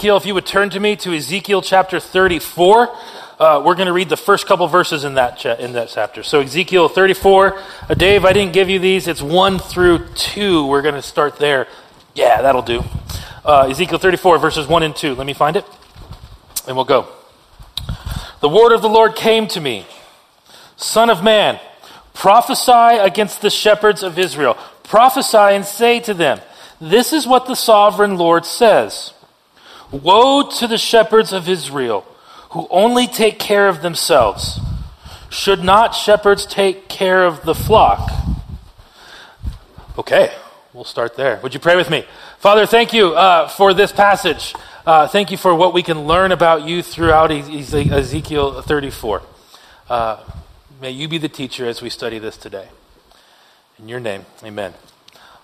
Ezekiel, if you would turn to me to Ezekiel chapter 34, uh, we're going to read the first couple verses in that, cha- in that chapter. So, Ezekiel 34. Uh, Dave, I didn't give you these. It's 1 through 2. We're going to start there. Yeah, that'll do. Uh, Ezekiel 34, verses 1 and 2. Let me find it, and we'll go. The word of the Lord came to me Son of man, prophesy against the shepherds of Israel. Prophesy and say to them, This is what the sovereign Lord says Woe to the shepherds of Israel who only take care of themselves. Should not shepherds take care of the flock? Okay, we'll start there. Would you pray with me? Father, thank you uh, for this passage. Uh, thank you for what we can learn about you throughout Ezekiel 34. Uh, may you be the teacher as we study this today. In your name, amen.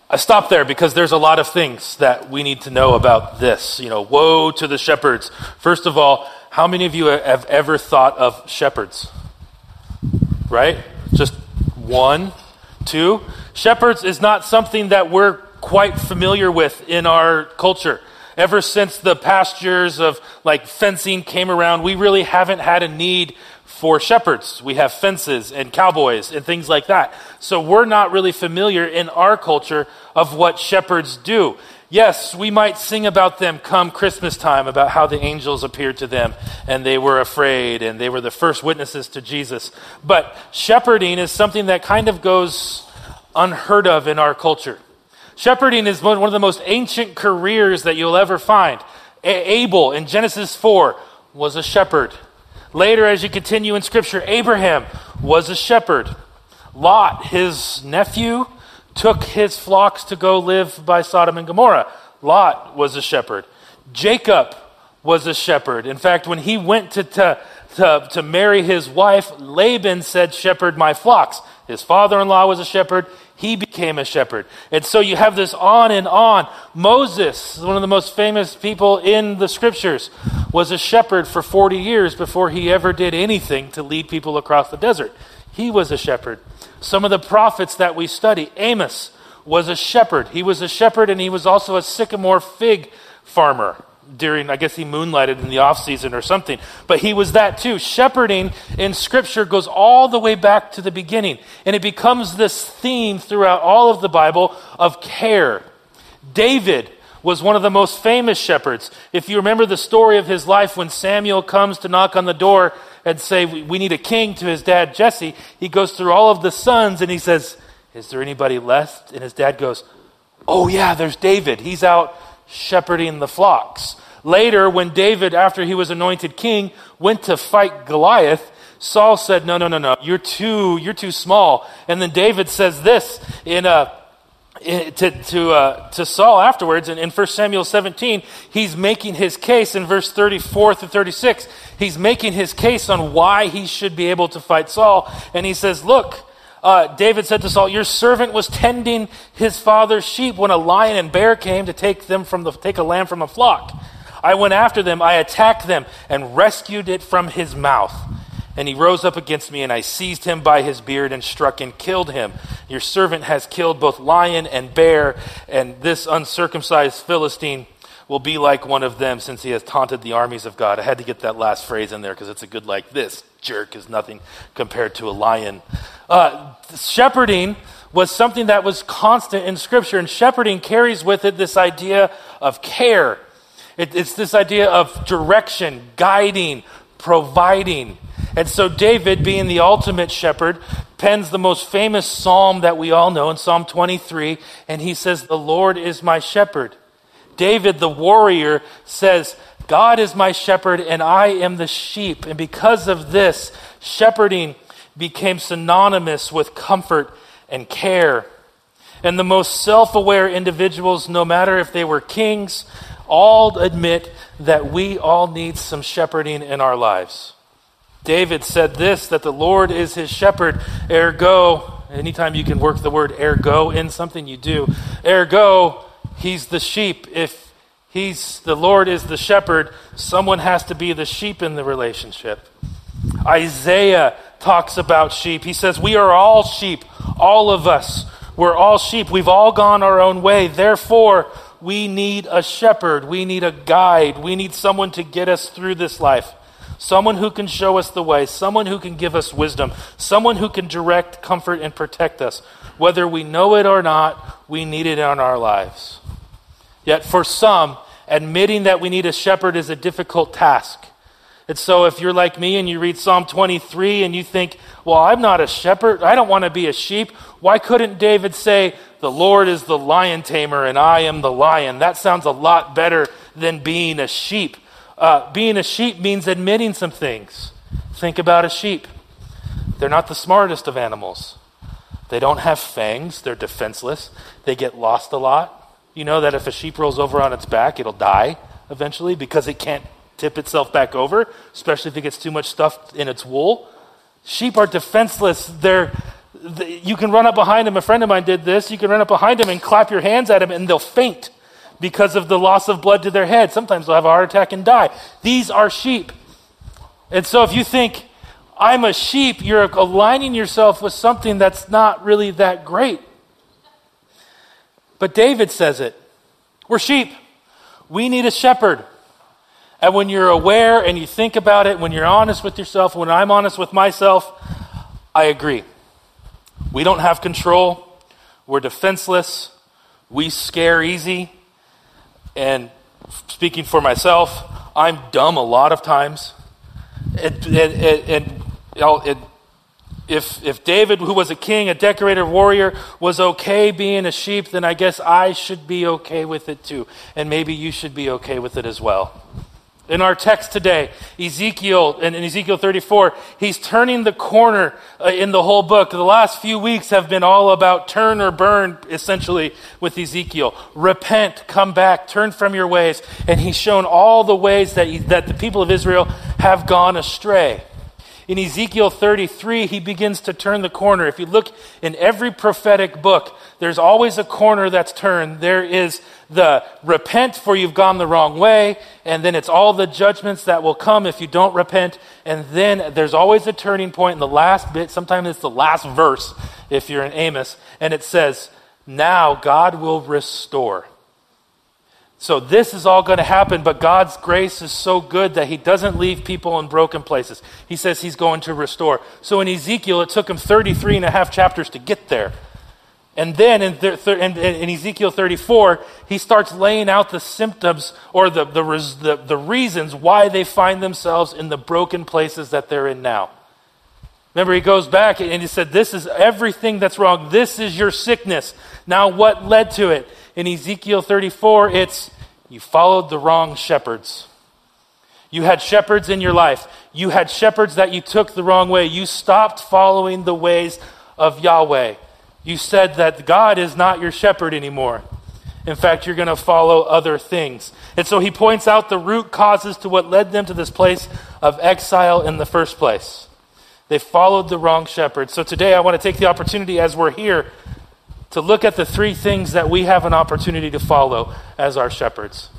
I stop there because there's a lot of things that we need to know about this. You know, woe to the shepherds. First of all, how many of you have ever thought of shepherds? Right? Just one, two. Shepherds is not something that we're quite familiar with in our culture. Ever since the pastures of like fencing came around, we really haven't had a need for shepherds. We have fences and cowboys and things like that. So we're not really familiar in our culture of what shepherds do. Yes, we might sing about them come Christmas time, about how the angels appeared to them and they were afraid and they were the first witnesses to Jesus. But shepherding is something that kind of goes unheard of in our culture. Shepherding is one of the most ancient careers that you'll ever find. Abel in Genesis 4 was a shepherd. Later, as you continue in Scripture, Abraham was a shepherd. Lot, his nephew, took his flocks to go live by Sodom and Gomorrah. Lot was a shepherd. Jacob was a shepherd. In fact, when he went to, to, to, to marry his wife, Laban said, Shepherd my flocks. His father in law was a shepherd he became a shepherd. And so you have this on and on. Moses, one of the most famous people in the scriptures, was a shepherd for 40 years before he ever did anything to lead people across the desert. He was a shepherd. Some of the prophets that we study, Amos was a shepherd. He was a shepherd and he was also a sycamore fig farmer during, I guess he moonlighted in the off season or something. But he was that too. Shepherding in Scripture goes all the way back to the beginning. And it becomes this theme throughout all of the Bible of care. David was one of the most famous shepherds. If you remember the story of his life when Samuel comes to knock on the door and say, We need a king to his dad Jesse, he goes through all of the sons and he says, Is there anybody left? And his dad goes, Oh, yeah, there's David. He's out shepherding the flocks. Later, when David, after he was anointed king, went to fight Goliath, Saul said, No, no, no, no, you're too, you're too small. And then David says this in, a in to, to, uh, to Saul afterwards in, in 1 Samuel 17. He's making his case in verse 34 through 36. He's making his case on why he should be able to fight Saul. And he says, Look, uh, David said to Saul, Your servant was tending his father's sheep when a lion and bear came to take, them from the, take a lamb from a flock. I went after them, I attacked them, and rescued it from his mouth. And he rose up against me, and I seized him by his beard and struck and killed him. Your servant has killed both lion and bear, and this uncircumcised Philistine will be like one of them since he has taunted the armies of God. I had to get that last phrase in there because it's a good like this jerk is nothing compared to a lion. Uh, shepherding was something that was constant in Scripture, and shepherding carries with it this idea of care. It, it's this idea of direction, guiding, providing. And so, David, being the ultimate shepherd, pens the most famous psalm that we all know in Psalm 23, and he says, The Lord is my shepherd. David, the warrior, says, God is my shepherd, and I am the sheep. And because of this, shepherding became synonymous with comfort and care. And the most self aware individuals, no matter if they were kings, all admit that we all need some shepherding in our lives. David said this that the Lord is his shepherd, ergo, anytime you can work the word ergo in something, you do. Ergo, he's the sheep. If he's the Lord is the shepherd, someone has to be the sheep in the relationship. Isaiah talks about sheep. He says, We are all sheep, all of us. We're all sheep. We've all gone our own way. Therefore, we need a shepherd. We need a guide. We need someone to get us through this life. Someone who can show us the way. Someone who can give us wisdom. Someone who can direct, comfort, and protect us. Whether we know it or not, we need it in our lives. Yet for some, admitting that we need a shepherd is a difficult task. And so if you're like me and you read Psalm 23 and you think, well, I'm not a shepherd, I don't want to be a sheep, why couldn't David say, the Lord is the lion tamer and I am the lion? That sounds a lot better than being a sheep. Uh, being a sheep means admitting some things. Think about a sheep. They're not the smartest of animals. They don't have fangs, they're defenseless. They get lost a lot. You know that if a sheep rolls over on its back, it'll die eventually because it can't tip itself back over, especially if it gets too much stuff in its wool. Sheep are defenseless. They're, they, you can run up behind them. A friend of mine did this. You can run up behind them and clap your hands at them, and they'll faint because of the loss of blood to their head. Sometimes they'll have a heart attack and die. These are sheep. And so if you think, I'm a sheep, you're aligning yourself with something that's not really that great. But David says it. We're sheep. We need a shepherd. And when you're aware and you think about it, when you're honest with yourself, when I'm honest with myself, I agree. We don't have control. We're defenseless. We scare easy. And speaking for myself, I'm dumb a lot of times. And, and, and, and if, if David, who was a king, a decorated warrior, was okay being a sheep, then I guess I should be okay with it too. And maybe you should be okay with it as well. In our text today, Ezekiel, and in Ezekiel 34, he's turning the corner uh, in the whole book. The last few weeks have been all about turn or burn, essentially, with Ezekiel. Repent, come back, turn from your ways. And he's shown all the ways that, that the people of Israel have gone astray. In Ezekiel 33, he begins to turn the corner. If you look in every prophetic book, there's always a corner that's turned. There is the repent for you've gone the wrong way, and then it's all the judgments that will come if you don't repent. And then there's always a turning point in the last bit. Sometimes it's the last verse if you're in Amos, and it says, Now God will restore. So this is all going to happen, but God's grace is so good that he doesn't leave people in broken places. He says he's going to restore. So in Ezekiel, it took him 33 and a half chapters to get there. And then in, th- in, in, Ezekiel 34, he starts laying out the symptoms or the, the, the, the reasons why they find themselves in the broken places that they're in now. Remember, he goes back and he said, This is everything that's wrong. This is your sickness. Now, what led to it? In Ezekiel 34, it's you followed the wrong shepherds. You had shepherds in your life. You had shepherds that you took the wrong way. You stopped following the ways of Yahweh. You said that God is not your shepherd anymore. In fact, you're going to follow other things. And so he points out the root causes to what led them to this place of exile in the first place. They followed the wrong shepherd. So today I want to take the opportunity as we're here to look at the three things that we have an opportunity to follow as our shepherds.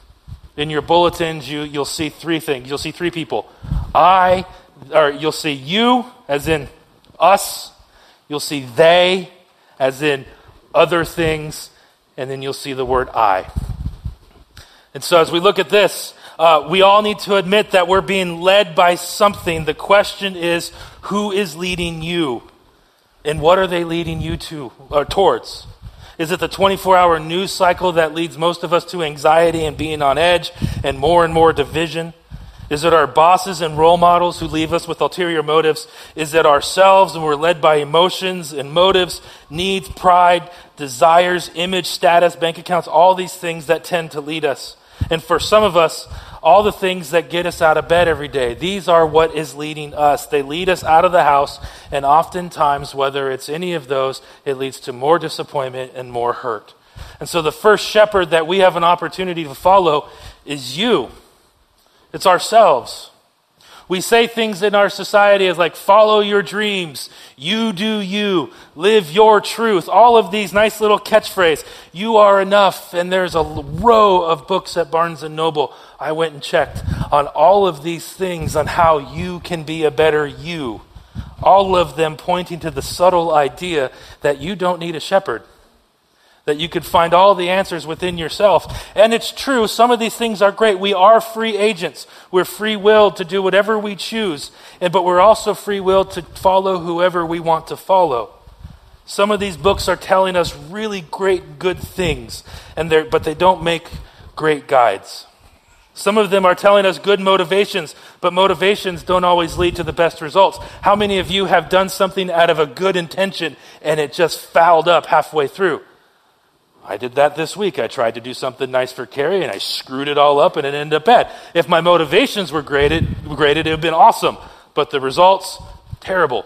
In your bulletins, you, you'll see three things. You'll see three people. I, or you'll see you, as in us. You'll see they, as in other things, and then you'll see the word I. And so as we look at this, uh, we all need to admit that we're being led by something. The question is, who is leading you? And what are they leading you to or towards? Is it the 24 hour news cycle that leads most of us to anxiety and being on edge and more and more division? Is it our bosses and role models who leave us with ulterior motives? Is it ourselves and we're led by emotions and motives, needs, pride, desires, image, status, bank accounts, all these things that tend to lead us? And for some of us, all the things that get us out of bed every day, these are what is leading us. They lead us out of the house, and oftentimes, whether it's any of those, it leads to more disappointment and more hurt. And so the first shepherd that we have an opportunity to follow is you. It's ourselves. We say things in our society as like, follow your dreams, you do you, live your truth, all of these nice little catchphrases. You are enough. And there's a row of books at Barnes and Noble. I went and checked on all of these things on how you can be a better you. All of them pointing to the subtle idea that you don't need a shepherd that you could find all the answers within yourself. And it's true, some of these things are great. We are free agents. We're free willed to do whatever we choose, and, but we're also free willed to follow whoever we want to follow. Some of these books are telling us really great, good things, and but they don't make great guides. Some of them are telling us good motivations, but motivations don't always lead to the best results. How many of you have done something out of a good intention and it just fouled up halfway through? I did that this week. I tried to do something nice for Carrie and I screwed it all up and it ended up bad. If my motivations were graded, graded it would have been awesome. But the results, terrible.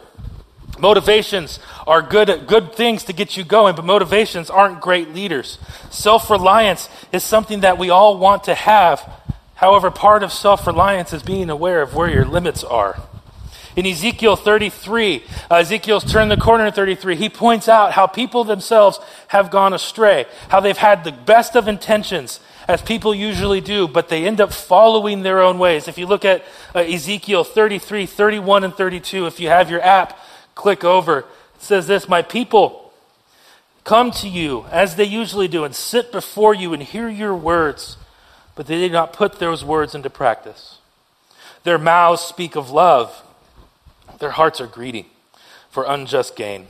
Motivations are good, good things to get you going, but motivations aren't great leaders. Self reliance is something that we all want to have. However, part of self reliance is being aware of where your limits are. In Ezekiel 33, uh, Ezekiel's turned the corner in 33. He points out how people themselves have gone astray, how they've had the best of intentions, as people usually do, but they end up following their own ways. If you look at uh, Ezekiel 33, 31, and 32, if you have your app, click over. It says this My people come to you as they usually do and sit before you and hear your words, but they did not put those words into practice. Their mouths speak of love their hearts are greedy for unjust gain.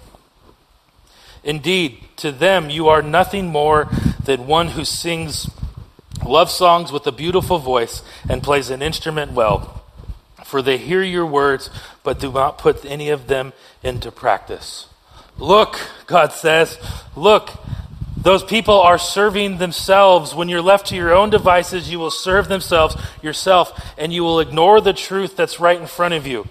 Indeed, to them you are nothing more than one who sings love songs with a beautiful voice and plays an instrument well. For they hear your words, but do not put any of them into practice. Look, God says, look, those people are serving themselves. When you're left to your own devices, you will serve themselves yourself, and you will ignore the truth that's right in front of you.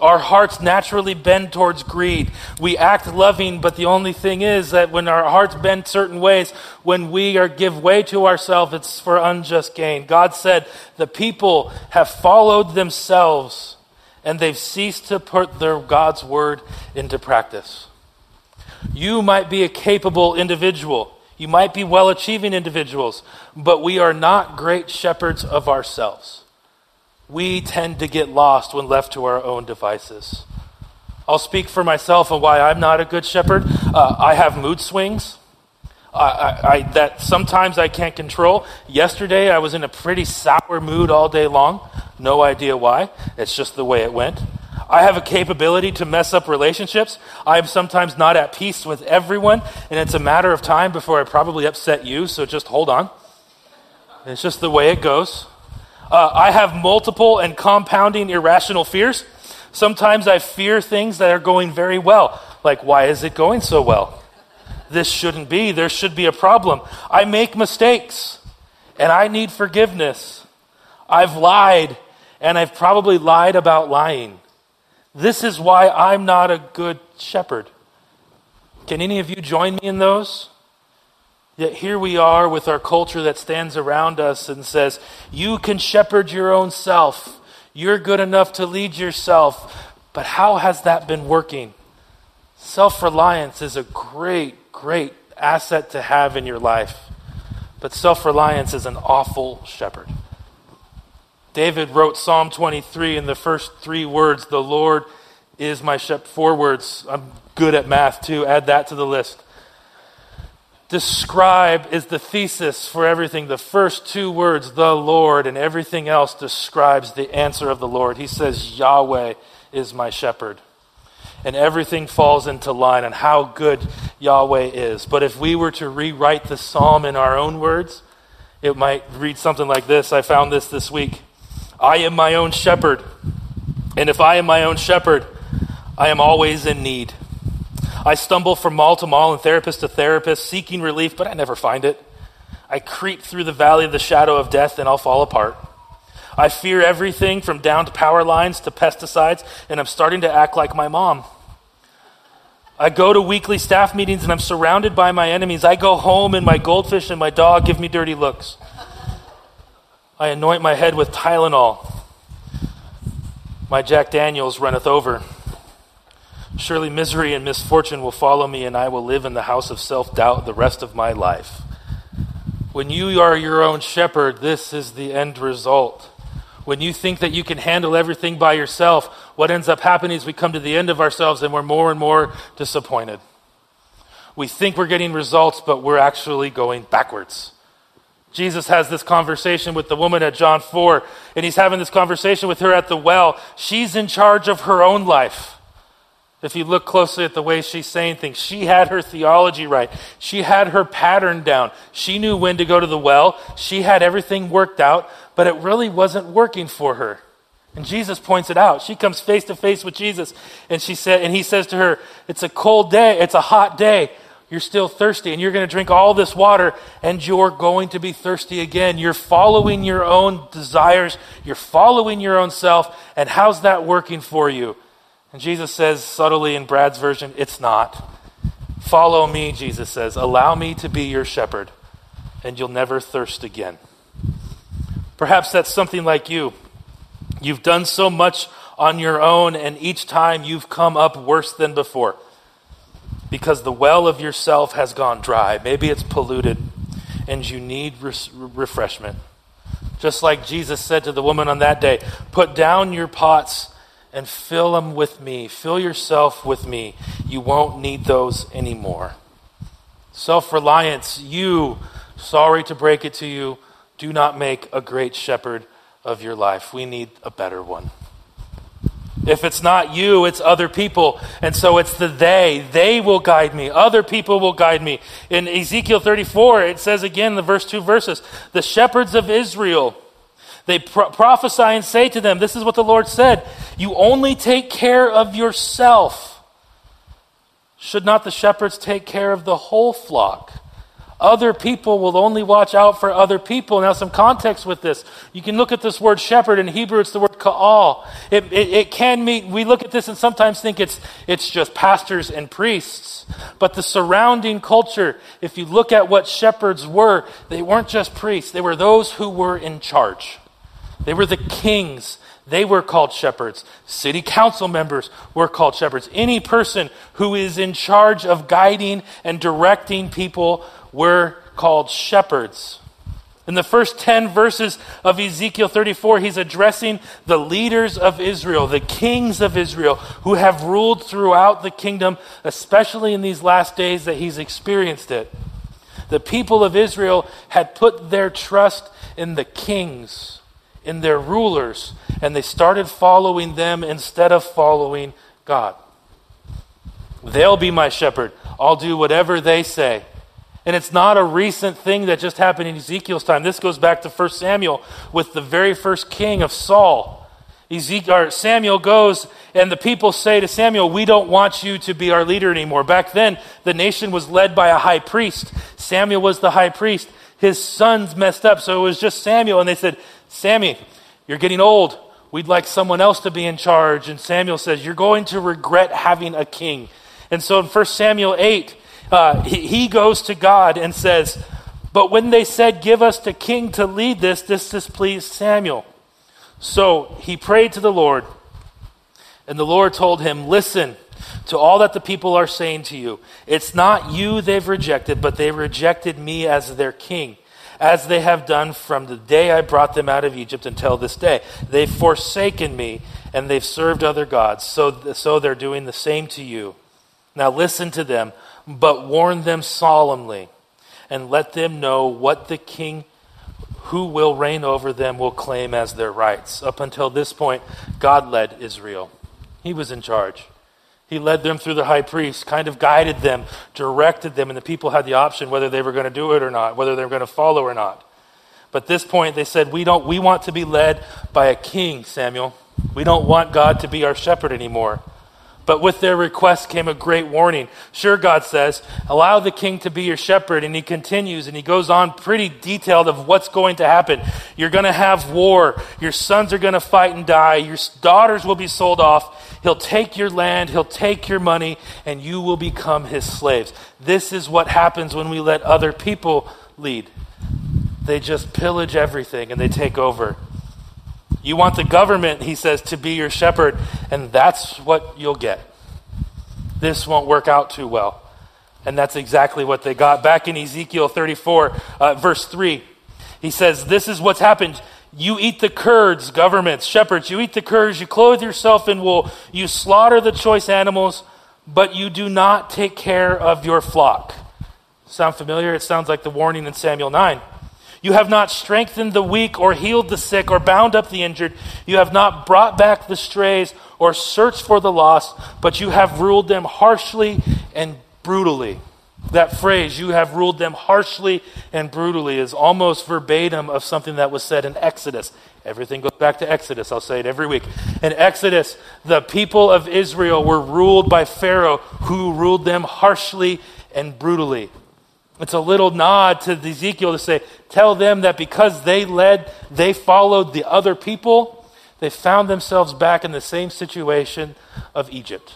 Our hearts naturally bend towards greed. We act loving, but the only thing is that when our hearts bend certain ways, when we are give way to ourselves, it's for unjust gain. God said the people have followed themselves and they've ceased to put their God's word into practice. You might be a capable individual. You might be well achieving individuals, but we are not great shepherds of ourselves we tend to get lost when left to our own devices. I'll speak for myself and why I'm not a good shepherd. Uh, I have mood swings. I, I, I, that sometimes I can't control. Yesterday, I was in a pretty sour mood all day long. No idea why. It's just the way it went. I have a capability to mess up relationships. I am sometimes not at peace with everyone, and it's a matter of time before I probably upset you, so just hold on. It's just the way it goes. Uh, I have multiple and compounding irrational fears. Sometimes I fear things that are going very well. Like, why is it going so well? This shouldn't be. There should be a problem. I make mistakes and I need forgiveness. I've lied and I've probably lied about lying. This is why I'm not a good shepherd. Can any of you join me in those? Yet here we are with our culture that stands around us and says, You can shepherd your own self. You're good enough to lead yourself. But how has that been working? Self reliance is a great, great asset to have in your life. But self reliance is an awful shepherd. David wrote Psalm 23 in the first three words The Lord is my shepherd. Four words. I'm good at math too. Add that to the list describe is the thesis for everything. The first two words, the Lord, and everything else describes the answer of the Lord. He says, Yahweh is my shepherd. And everything falls into line on how good Yahweh is. But if we were to rewrite the psalm in our own words, it might read something like this. I found this this week. I am my own shepherd. And if I am my own shepherd, I am always in need. I stumble from mall to mall and therapist to therapist, seeking relief, but I never find it. I creep through the valley of the shadow of death and I'll fall apart. I fear everything from downed power lines to pesticides, and I'm starting to act like my mom. I go to weekly staff meetings and I'm surrounded by my enemies. I go home and my goldfish and my dog give me dirty looks. I anoint my head with Tylenol. My Jack Daniels runneth over. Surely misery and misfortune will follow me, and I will live in the house of self doubt the rest of my life. When you are your own shepherd, this is the end result. When you think that you can handle everything by yourself, what ends up happening is we come to the end of ourselves and we're more and more disappointed. We think we're getting results, but we're actually going backwards. Jesus has this conversation with the woman at John 4, and he's having this conversation with her at the well. She's in charge of her own life. If you look closely at the way she's saying things, she had her theology right. She had her pattern down. She knew when to go to the well. She had everything worked out, but it really wasn't working for her. And Jesus points it out. She comes face to face with Jesus, and she said, and he says to her, "It's a cold day. It's a hot day you're still thirsty and you're going to drink all this water and you're going to be thirsty again. You're following your own desires, you're following your own self, and how's that working for you? And Jesus says subtly in Brad's version, it's not. Follow me, Jesus says. Allow me to be your shepherd, and you'll never thirst again. Perhaps that's something like you. You've done so much on your own, and each time you've come up worse than before because the well of yourself has gone dry. Maybe it's polluted and you need res- refreshment. Just like Jesus said to the woman on that day put down your pots and fill them with me. Fill yourself with me. You won't need those anymore. Self reliance, you, sorry to break it to you, do not make a great shepherd of your life. We need a better one. If it's not you, it's other people. And so it's the they. They will guide me. Other people will guide me. In Ezekiel 34, it says again, the verse two verses, the shepherds of Israel, they pro- prophesy and say to them, This is what the Lord said You only take care of yourself. Should not the shepherds take care of the whole flock? Other people will only watch out for other people. Now, some context with this. You can look at this word shepherd. In Hebrew, it's the word ka'al. It, it, it, can mean, we look at this and sometimes think it's, it's just pastors and priests. But the surrounding culture, if you look at what shepherds were, they weren't just priests. They were those who were in charge. They were the kings. They were called shepherds. City council members were called shepherds. Any person who is in charge of guiding and directing people were called shepherds. In the first 10 verses of Ezekiel 34, he's addressing the leaders of Israel, the kings of Israel, who have ruled throughout the kingdom, especially in these last days that he's experienced it. The people of Israel had put their trust in the kings, in their rulers, and they started following them instead of following God. They'll be my shepherd. I'll do whatever they say. And it's not a recent thing that just happened in Ezekiel's time. This goes back to 1 Samuel with the very first king of Saul. Ezekiel, Samuel goes, and the people say to Samuel, We don't want you to be our leader anymore. Back then, the nation was led by a high priest. Samuel was the high priest. His sons messed up, so it was just Samuel. And they said, Sammy, you're getting old. We'd like someone else to be in charge. And Samuel says, You're going to regret having a king. And so in 1 Samuel 8, uh, he, he goes to God and says, But when they said, Give us the king to lead this, this displeased Samuel. So he prayed to the Lord, and the Lord told him, Listen to all that the people are saying to you. It's not you they've rejected, but they rejected me as their king, as they have done from the day I brought them out of Egypt until this day. They've forsaken me, and they've served other gods, so, so they're doing the same to you. Now listen to them but warn them solemnly and let them know what the king who will reign over them will claim as their rights. Up until this point, God led Israel, He was in charge. He led them through the high priest, kind of guided them, directed them, and the people had the option whether they were going to do it or not, whether they were going to follow or not. But at this point, they said, we, don't, we want to be led by a king, Samuel. We don't want God to be our shepherd anymore. But with their request came a great warning. Sure, God says, allow the king to be your shepherd. And he continues and he goes on pretty detailed of what's going to happen. You're going to have war. Your sons are going to fight and die. Your daughters will be sold off. He'll take your land. He'll take your money and you will become his slaves. This is what happens when we let other people lead. They just pillage everything and they take over. You want the government, he says, to be your shepherd, and that's what you'll get. This won't work out too well. And that's exactly what they got. Back in Ezekiel 34, uh, verse 3, he says, This is what's happened. You eat the curds, governments, shepherds, you eat the curds, you clothe yourself in wool, you slaughter the choice animals, but you do not take care of your flock. Sound familiar? It sounds like the warning in Samuel 9. You have not strengthened the weak or healed the sick or bound up the injured. You have not brought back the strays or searched for the lost, but you have ruled them harshly and brutally. That phrase, you have ruled them harshly and brutally, is almost verbatim of something that was said in Exodus. Everything goes back to Exodus. I'll say it every week. In Exodus, the people of Israel were ruled by Pharaoh, who ruled them harshly and brutally. It's a little nod to Ezekiel to say, tell them that because they led, they followed the other people, they found themselves back in the same situation of Egypt,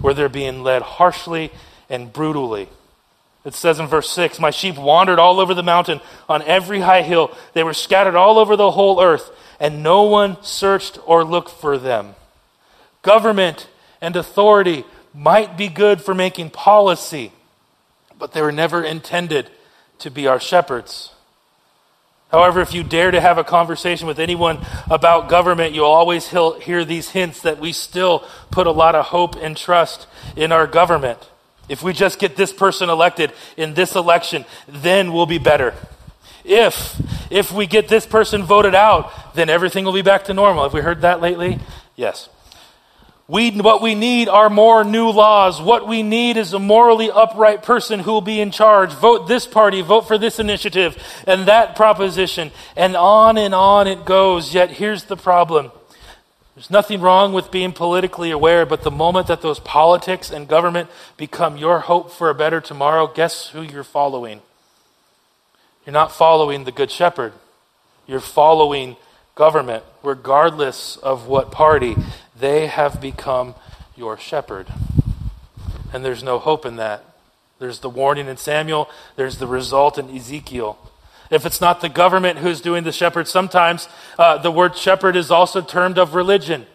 where they're being led harshly and brutally. It says in verse 6 My sheep wandered all over the mountain, on every high hill. They were scattered all over the whole earth, and no one searched or looked for them. Government and authority might be good for making policy, but they were never intended to be our shepherds. However, if you dare to have a conversation with anyone about government, you'll always hear these hints that we still put a lot of hope and trust in our government. If we just get this person elected in this election, then we'll be better. If if we get this person voted out, then everything will be back to normal. Have we heard that lately? Yes. We, what we need are more new laws. What we need is a morally upright person who will be in charge. Vote this party, vote for this initiative and that proposition. And on and on it goes. Yet here's the problem there's nothing wrong with being politically aware, but the moment that those politics and government become your hope for a better tomorrow, guess who you're following? You're not following the Good Shepherd. You're following government, regardless of what party. They have become your shepherd. And there's no hope in that. There's the warning in Samuel, there's the result in Ezekiel. If it's not the government who's doing the shepherd, sometimes uh, the word shepherd is also termed of religion.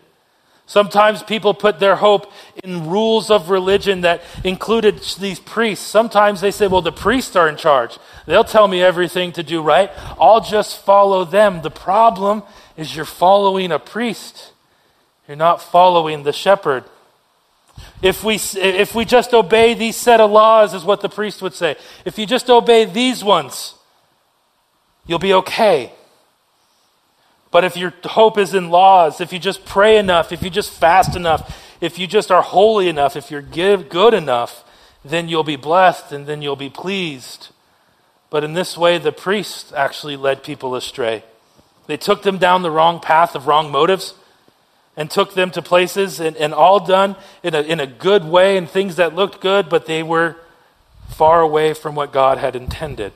Sometimes people put their hope in rules of religion that included these priests. Sometimes they say, well, the priests are in charge. They'll tell me everything to do right. I'll just follow them. The problem is you're following a priest, you're not following the shepherd. If we, if we just obey these set of laws, is what the priest would say. If you just obey these ones, you'll be okay. But if your hope is in laws, if you just pray enough, if you just fast enough, if you just are holy enough, if you're give, good enough, then you'll be blessed and then you'll be pleased. But in this way, the priests actually led people astray. They took them down the wrong path of wrong motives and took them to places and, and all done in a, in a good way and things that looked good, but they were far away from what God had intended.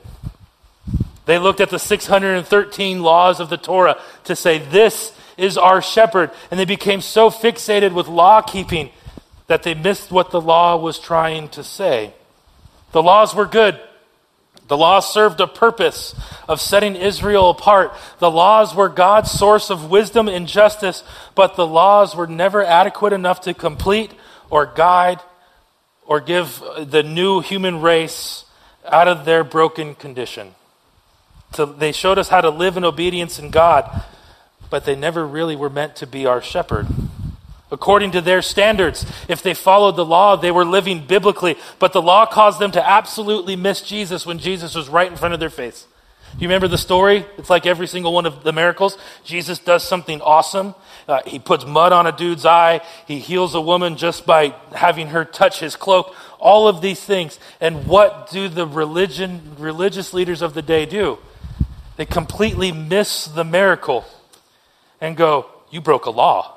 They looked at the 613 laws of the Torah to say, This is our shepherd. And they became so fixated with law keeping that they missed what the law was trying to say. The laws were good. The laws served a purpose of setting Israel apart. The laws were God's source of wisdom and justice, but the laws were never adequate enough to complete or guide or give the new human race out of their broken condition. So they showed us how to live in obedience in God, but they never really were meant to be our shepherd. According to their standards, if they followed the law, they were living biblically, but the law caused them to absolutely miss Jesus when Jesus was right in front of their face. You remember the story? It's like every single one of the miracles. Jesus does something awesome. Uh, he puts mud on a dude's eye. He heals a woman just by having her touch his cloak. All of these things. And what do the religion, religious leaders of the day do? They completely miss the miracle and go, You broke a law.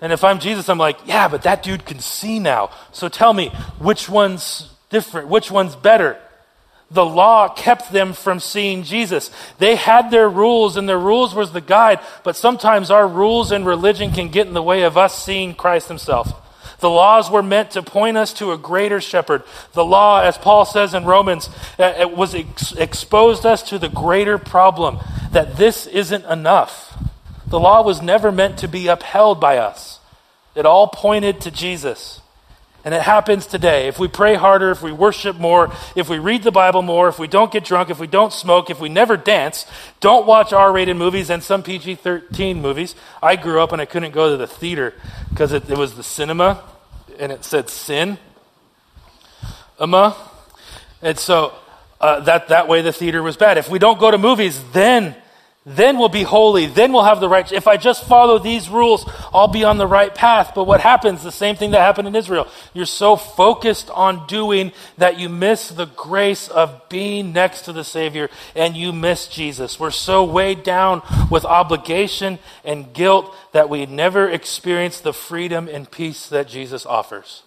And if I'm Jesus, I'm like, Yeah, but that dude can see now. So tell me, which one's different? Which one's better? The law kept them from seeing Jesus. They had their rules, and their rules was the guide, but sometimes our rules and religion can get in the way of us seeing Christ Himself. The laws were meant to point us to a greater shepherd. The law, as Paul says in Romans, uh, it was ex- exposed us to the greater problem that this isn't enough. The law was never meant to be upheld by us. It all pointed to Jesus. And it happens today. If we pray harder, if we worship more, if we read the Bible more, if we don't get drunk, if we don't smoke, if we never dance, don't watch R rated movies and some PG 13 movies. I grew up and I couldn't go to the theater because it, it was the cinema. and it said sin. Amma. And so uh, that, that way the theater was bad. If we don't go to movies, then then we'll be holy. Then we'll have the right. If I just follow these rules, I'll be on the right path. But what happens? The same thing that happened in Israel. You're so focused on doing that you miss the grace of being next to the Savior and you miss Jesus. We're so weighed down with obligation and guilt that we never experience the freedom and peace that Jesus offers.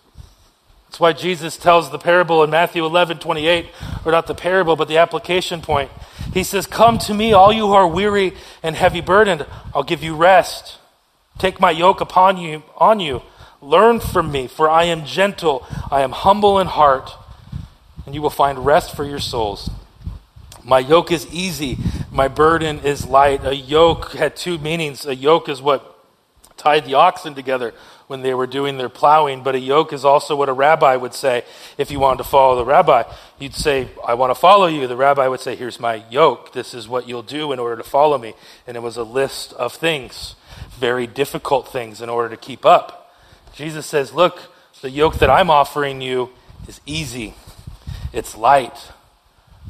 That's why Jesus tells the parable in Matthew 11, 28, or not the parable, but the application point. He says, Come to me, all you who are weary and heavy burdened, I'll give you rest. Take my yoke upon you, on you. Learn from me, for I am gentle, I am humble in heart, and you will find rest for your souls. My yoke is easy, my burden is light. A yoke had two meanings. A yoke is what tied the oxen together when they were doing their plowing, but a yoke is also what a rabbi would say if you wanted to follow the rabbi. You'd say, I want to follow you. The rabbi would say, Here's my yoke. This is what you'll do in order to follow me. And it was a list of things, very difficult things in order to keep up. Jesus says, Look, the yoke that I'm offering you is easy, it's light.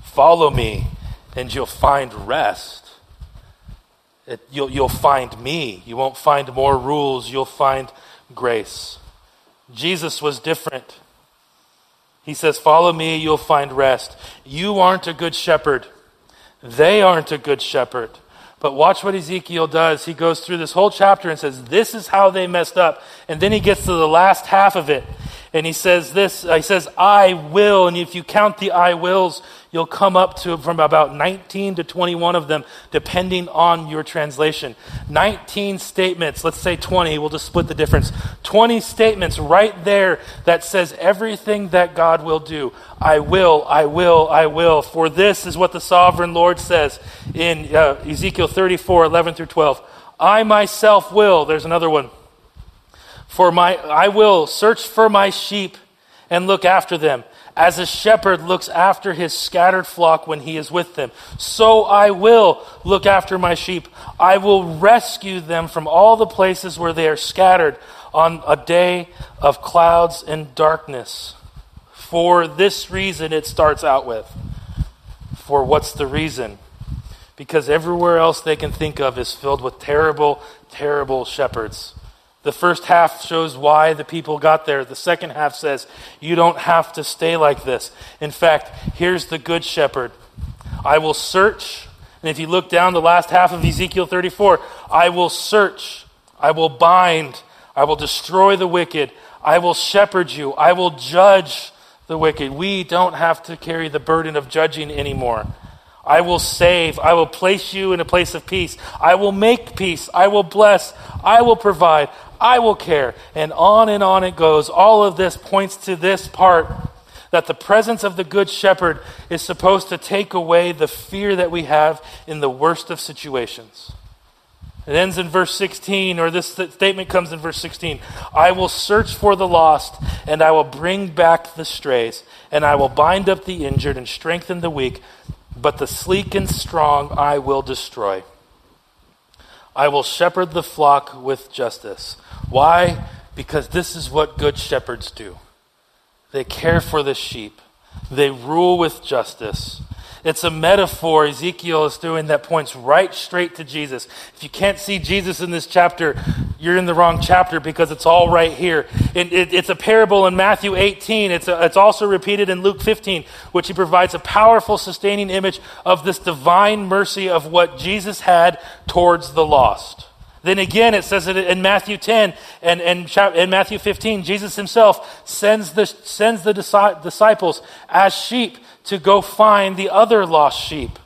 Follow me, and you'll find rest. It, you'll, you'll find me. You won't find more rules. You'll find grace. Jesus was different. He says, Follow me, you'll find rest. You aren't a good shepherd. They aren't a good shepherd. But watch what Ezekiel does. He goes through this whole chapter and says, This is how they messed up. And then he gets to the last half of it. And he says this, he says, I will. And if you count the I wills, you'll come up to from about 19 to 21 of them, depending on your translation. 19 statements, let's say 20, we'll just split the difference. 20 statements right there that says everything that God will do. I will, I will, I will. For this is what the sovereign Lord says in uh, Ezekiel 34, 11 through 12. I myself will. There's another one. For my, I will search for my sheep and look after them. As a shepherd looks after his scattered flock when he is with them, so I will look after my sheep. I will rescue them from all the places where they are scattered on a day of clouds and darkness. For this reason, it starts out with. For what's the reason? Because everywhere else they can think of is filled with terrible, terrible shepherds. The first half shows why the people got there. The second half says, You don't have to stay like this. In fact, here's the good shepherd I will search. And if you look down the last half of Ezekiel 34, I will search, I will bind, I will destroy the wicked, I will shepherd you, I will judge the wicked. We don't have to carry the burden of judging anymore. I will save. I will place you in a place of peace. I will make peace. I will bless. I will provide. I will care. And on and on it goes. All of this points to this part that the presence of the Good Shepherd is supposed to take away the fear that we have in the worst of situations. It ends in verse 16, or this statement comes in verse 16 I will search for the lost, and I will bring back the strays, and I will bind up the injured and strengthen the weak, but the sleek and strong I will destroy. I will shepherd the flock with justice. Why? Because this is what good shepherds do. They care for the sheep, they rule with justice. It's a metaphor Ezekiel is doing that points right straight to Jesus. If you can't see Jesus in this chapter, you're in the wrong chapter because it's all right here. It, it, it's a parable in Matthew 18. It's, a, it's also repeated in Luke 15, which he provides a powerful, sustaining image of this divine mercy of what Jesus had towards the lost. Then again, it says it in Matthew 10 and, and in Matthew 15, Jesus himself sends the, sends the disciples as sheep to go find the other lost sheep.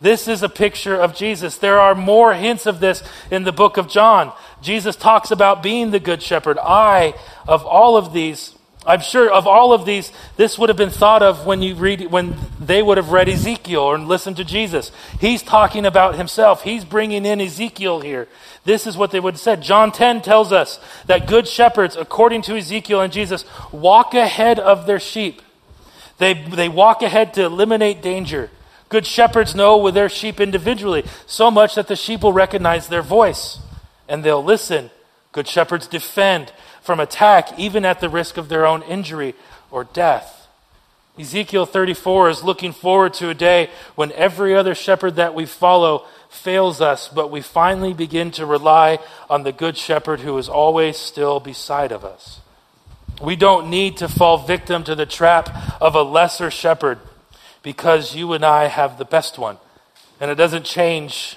This is a picture of Jesus. There are more hints of this in the book of John. Jesus talks about being the good shepherd. I, of all of these, I'm sure of all of these, this would have been thought of when you read when they would have read Ezekiel and listened to Jesus. He's talking about himself. He's bringing in Ezekiel here. This is what they would have said. John 10 tells us that good shepherds, according to Ezekiel and Jesus, walk ahead of their sheep. They, they walk ahead to eliminate danger. Good shepherds know with their sheep individually, so much that the sheep will recognize their voice and they'll listen Good shepherds defend from attack, even at the risk of their own injury or death. Ezekiel 34 is looking forward to a day when every other shepherd that we follow fails us, but we finally begin to rely on the good shepherd who is always still beside of us. We don't need to fall victim to the trap of a lesser shepherd because you and I have the best one. And it doesn't change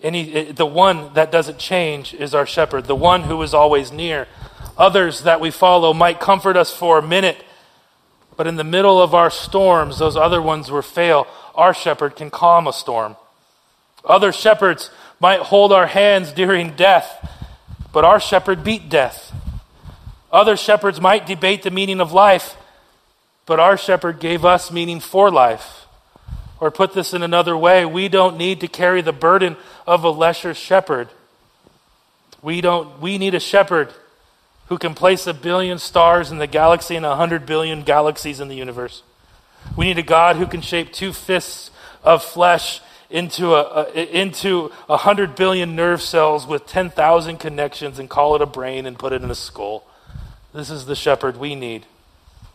any, the one that doesn't change is our shepherd, the one who is always near. Others that we follow might comfort us for a minute, but in the middle of our storms, those other ones will fail. Our shepherd can calm a storm. Other shepherds might hold our hands during death, but our shepherd beat death. Other shepherds might debate the meaning of life, but our shepherd gave us meaning for life. Or put this in another way, we don't need to carry the burden of a lesser shepherd. We don't we need a shepherd who can place a billion stars in the galaxy and a hundred billion galaxies in the universe. We need a God who can shape two fists of flesh into a, a into a hundred billion nerve cells with ten thousand connections and call it a brain and put it in a skull. This is the shepherd we need.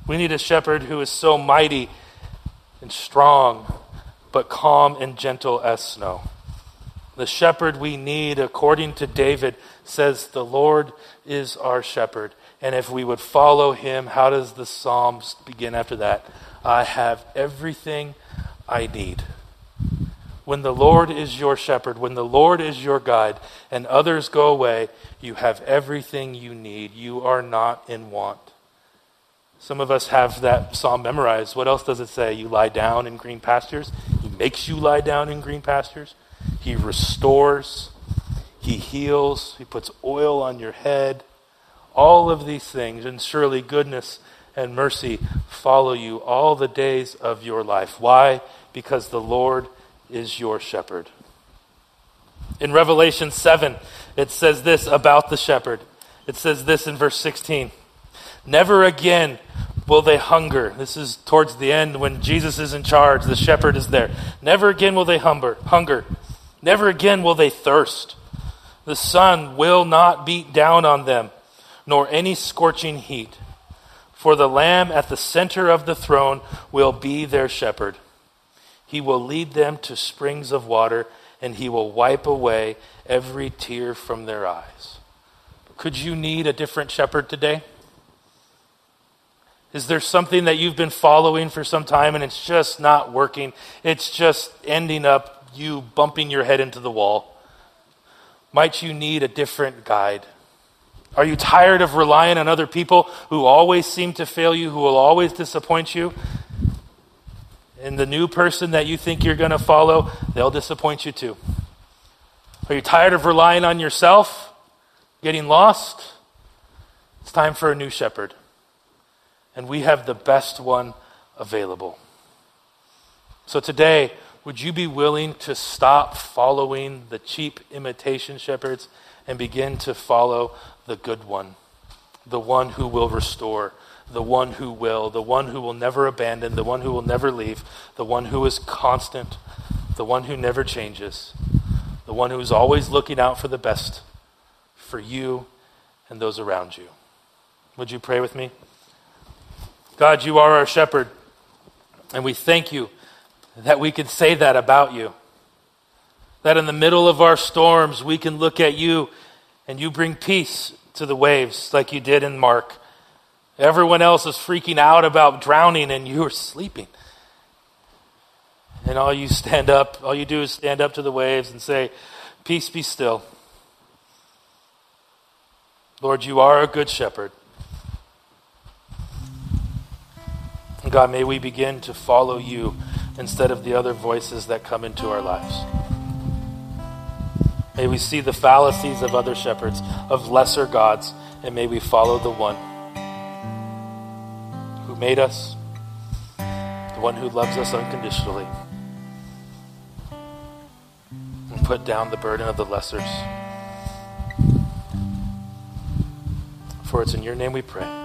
We need a shepherd who is so mighty and strong but calm and gentle as snow. The shepherd we need, according to David, says, The Lord is our shepherd. And if we would follow him, how does the Psalms begin after that? I have everything I need. When the Lord is your shepherd, when the Lord is your guide, and others go away, you have everything you need. You are not in want. Some of us have that psalm memorized. What else does it say? You lie down in green pastures He makes you lie down in green pastures. He restores. He heals. He puts oil on your head. All of these things, and surely goodness and mercy follow you all the days of your life. Why? Because the Lord is your shepherd. In Revelation 7, it says this about the shepherd. It says this in verse 16 Never again will they hunger. This is towards the end when Jesus is in charge, the shepherd is there. Never again will they hunger. Hunger. Never again will they thirst. The sun will not beat down on them, nor any scorching heat. For the Lamb at the center of the throne will be their shepherd. He will lead them to springs of water, and he will wipe away every tear from their eyes. Could you need a different shepherd today? Is there something that you've been following for some time and it's just not working? It's just ending up you bumping your head into the wall. Might you need a different guide? Are you tired of relying on other people who always seem to fail you, who will always disappoint you? And the new person that you think you're going to follow, they'll disappoint you too. Are you tired of relying on yourself, getting lost? It's time for a new shepherd and we have the best one available. So today, would you be willing to stop following the cheap imitation shepherds and begin to follow the good one, the one who will restore, the one who will, the one who will never abandon, the one who will never leave, the one who is constant, the one who never changes, the one who is always looking out for the best for you and those around you. Would you pray with me? God, you are our shepherd. And we thank you that we can say that about you. That in the middle of our storms, we can look at you and you bring peace to the waves like you did in Mark. Everyone else is freaking out about drowning and you are sleeping. And all you stand up, all you do is stand up to the waves and say, Peace be still. Lord, you are a good shepherd. God, may we begin to follow you instead of the other voices that come into our lives. May we see the fallacies of other shepherds, of lesser gods, and may we follow the one made us, the one who loves us unconditionally, and put down the burden of the lessers. For it's in your name we pray.